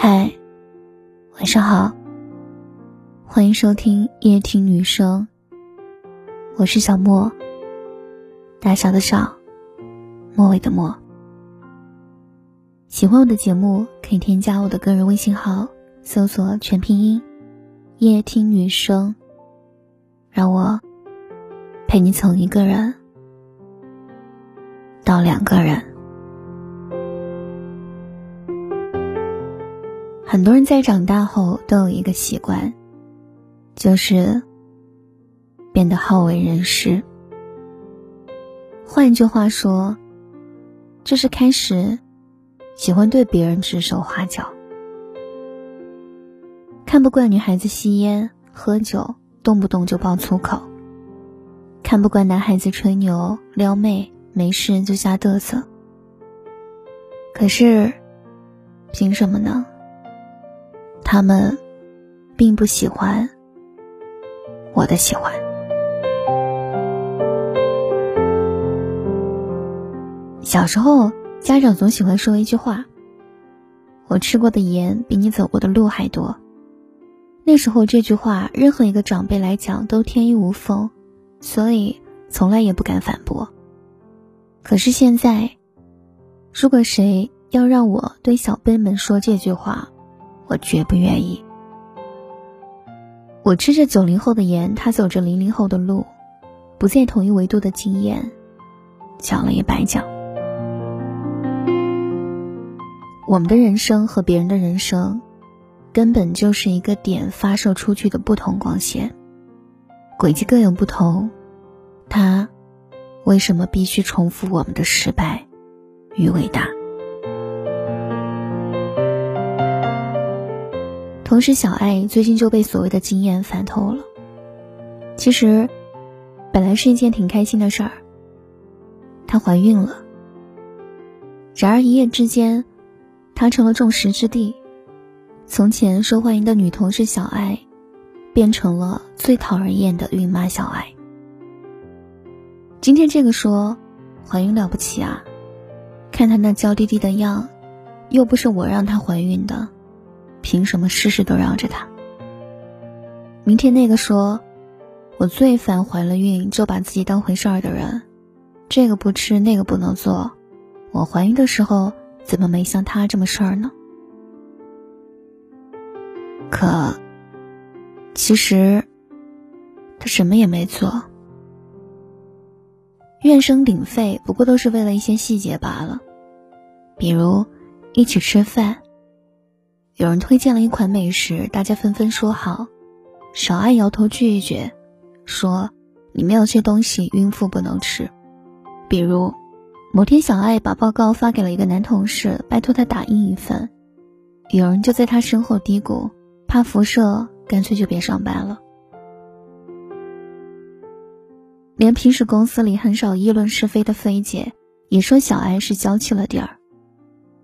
嗨，晚上好，欢迎收听夜听女生。我是小莫，大小的小，末尾的末。喜欢我的节目，可以添加我的个人微信号，搜索全拼音“夜听女生”，让我陪你从一个人到两个人。很多人在长大后都有一个习惯，就是变得好为人师。换句话说，就是开始喜欢对别人指手画脚，看不惯女孩子吸烟喝酒，动不动就爆粗口；看不惯男孩子吹牛撩妹，没事就瞎嘚瑟。可是，凭什么呢？他们并不喜欢我的喜欢。小时候，家长总喜欢说一句话：“我吃过的盐比你走过的路还多。”那时候，这句话任何一个长辈来讲都天衣无缝，所以从来也不敢反驳。可是现在，如果谁要让我对小辈们说这句话，我绝不愿意。我吃着九零后的盐，他走着零零后的路，不在同一维度的经验，讲了也白讲。我们的人生和别人的人生，根本就是一个点发射出去的不同光线，轨迹各有不同。他为什么必须重复我们的失败与伟大？同时，小爱最近就被所谓的经验烦透了。其实，本来是一件挺开心的事儿。她怀孕了。然而一夜之间，她成了众矢之的。从前受欢迎的女同事小爱，变成了最讨人厌的孕妈小爱。今天这个说，怀孕了不起啊？看她那娇滴滴的样，又不是我让她怀孕的。凭什么事事都让着他？明天那个说，我最烦怀了孕就把自己当回事儿的人，这个不吃那个不能做，我怀孕的时候怎么没像他这么事儿呢？可，其实，他什么也没做，怨声鼎沸不过都是为了一些细节罢了，比如一起吃饭。有人推荐了一款美食，大家纷纷说好。小爱摇头拒绝，说：“里面有些东西孕妇不能吃。”比如，某天小爱把报告发给了一个男同事，拜托他打印一份。有人就在他身后嘀咕：“怕辐射，干脆就别上班了。”连平时公司里很少议论是非的菲姐，也说小爱是娇气了点儿。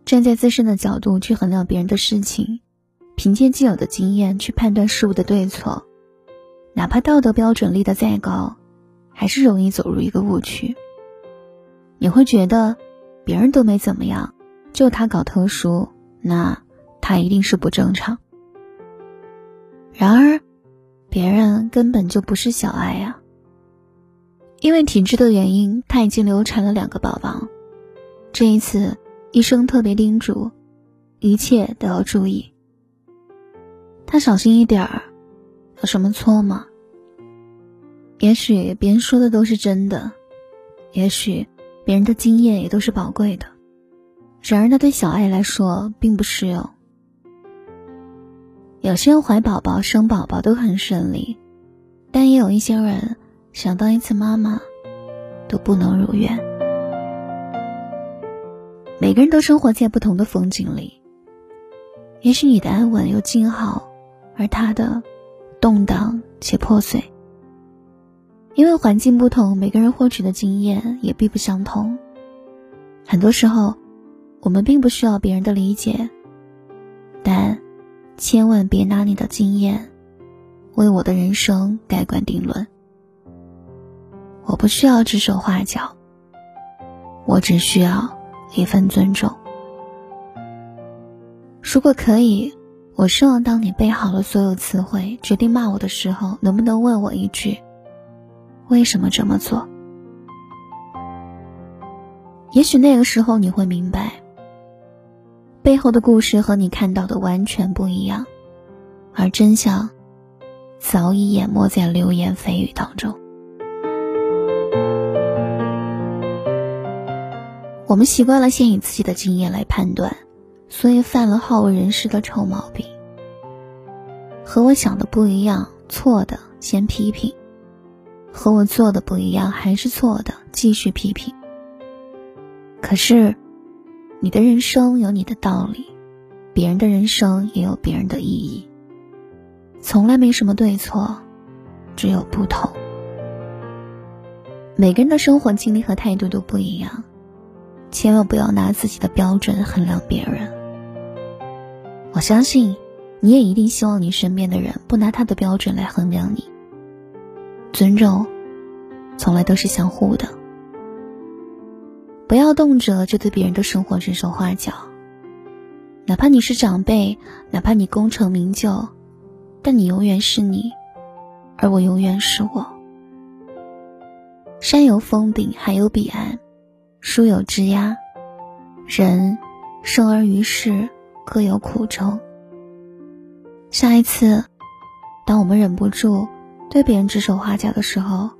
站在自身的角度去衡量别人的事情，凭借既有的经验去判断事物的对错，哪怕道德标准立得再高，还是容易走入一个误区。你会觉得别人都没怎么样，就他搞特殊，那他一定是不正常。然而，别人根本就不是小爱呀，因为体质的原因，他已经流产了两个宝宝，这一次。医生特别叮嘱，一切都要注意。他小心一点儿，有什么错吗？也许别人说的都是真的，也许别人的经验也都是宝贵的。然而，那对小爱来说并不适用。有些人怀宝宝、生宝宝都很顺利，但也有一些人想当一次妈妈，都不能如愿。每个人都生活在不同的风景里。也许你的安稳又静好，而他的动荡且破碎。因为环境不同，每个人获取的经验也并不相同。很多时候，我们并不需要别人的理解，但千万别拿你的经验为我的人生盖棺定论。我不需要指手画脚，我只需要。一份尊重。如果可以，我希望当你背好了所有词汇，决定骂我的时候，能不能问我一句：为什么这么做？也许那个时候你会明白，背后的故事和你看到的完全不一样，而真相早已淹没在流言蜚语当中。我们习惯了先以自己的经验来判断。所以犯了好为人师的臭毛病。和我想的不一样，错的先批评；和我做的不一样，还是错的，继续批评。可是，你的人生有你的道理，别人的人生也有别人的意义。从来没什么对错，只有不同。每个人的生活经历和态度都不一样，千万不要拿自己的标准衡量别人。我相信，你也一定希望你身边的人不拿他的标准来衡量你。尊重，从来都是相互的。不要动辄就对别人的生活指手画脚。哪怕你是长辈，哪怕你功成名就，但你永远是你，而我永远是我。山有峰顶，海有彼岸，书有枝桠，人生而于世。各有苦衷。下一次，当我们忍不住对别人指手画脚的时候，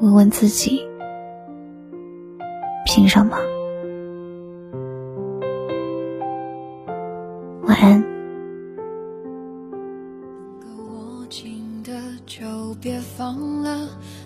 问问自己：凭什么？晚安。我的就别放了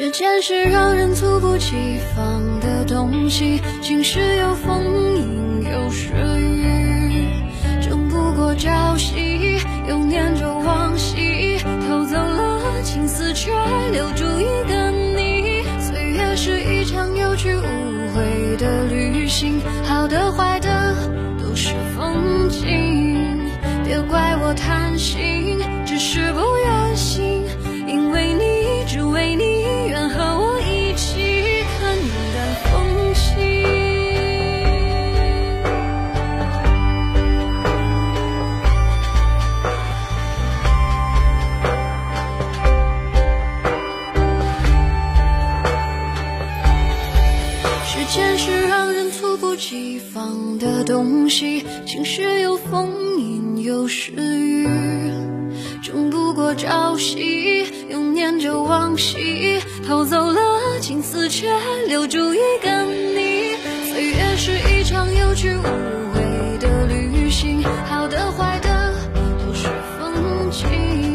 时间是让人猝不及防的东西，晴时有风，起，晴时有风，阴有时雨，争不过朝夕，又念着往昔，偷走了青丝，却留住一个你。岁月是一场有去无回的旅行，好的坏的都是风景，